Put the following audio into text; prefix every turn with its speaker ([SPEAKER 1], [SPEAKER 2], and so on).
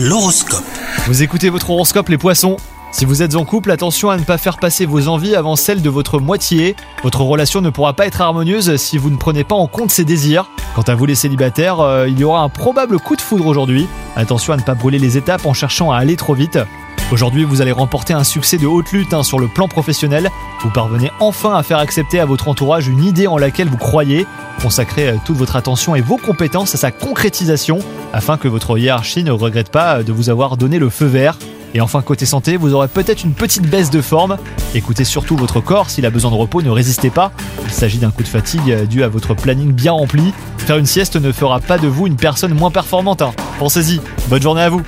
[SPEAKER 1] L'horoscope.
[SPEAKER 2] Vous écoutez votre horoscope les poissons Si vous êtes en couple, attention à ne pas faire passer vos envies avant celles de votre moitié. Votre relation ne pourra pas être harmonieuse si vous ne prenez pas en compte ses désirs. Quant à vous les célibataires, euh, il y aura un probable coup de foudre aujourd'hui. Attention à ne pas brûler les étapes en cherchant à aller trop vite. Aujourd'hui, vous allez remporter un succès de haute lutte hein, sur le plan professionnel. Vous parvenez enfin à faire accepter à votre entourage une idée en laquelle vous croyez. Consacrez euh, toute votre attention et vos compétences à sa concrétisation afin que votre hiérarchie ne regrette pas euh, de vous avoir donné le feu vert. Et enfin, côté santé, vous aurez peut-être une petite baisse de forme. Écoutez surtout votre corps, s'il a besoin de repos, ne résistez pas. Il s'agit d'un coup de fatigue euh, dû à votre planning bien rempli. Faire une sieste ne fera pas de vous une personne moins performante. hein. Pensez-y, bonne journée à vous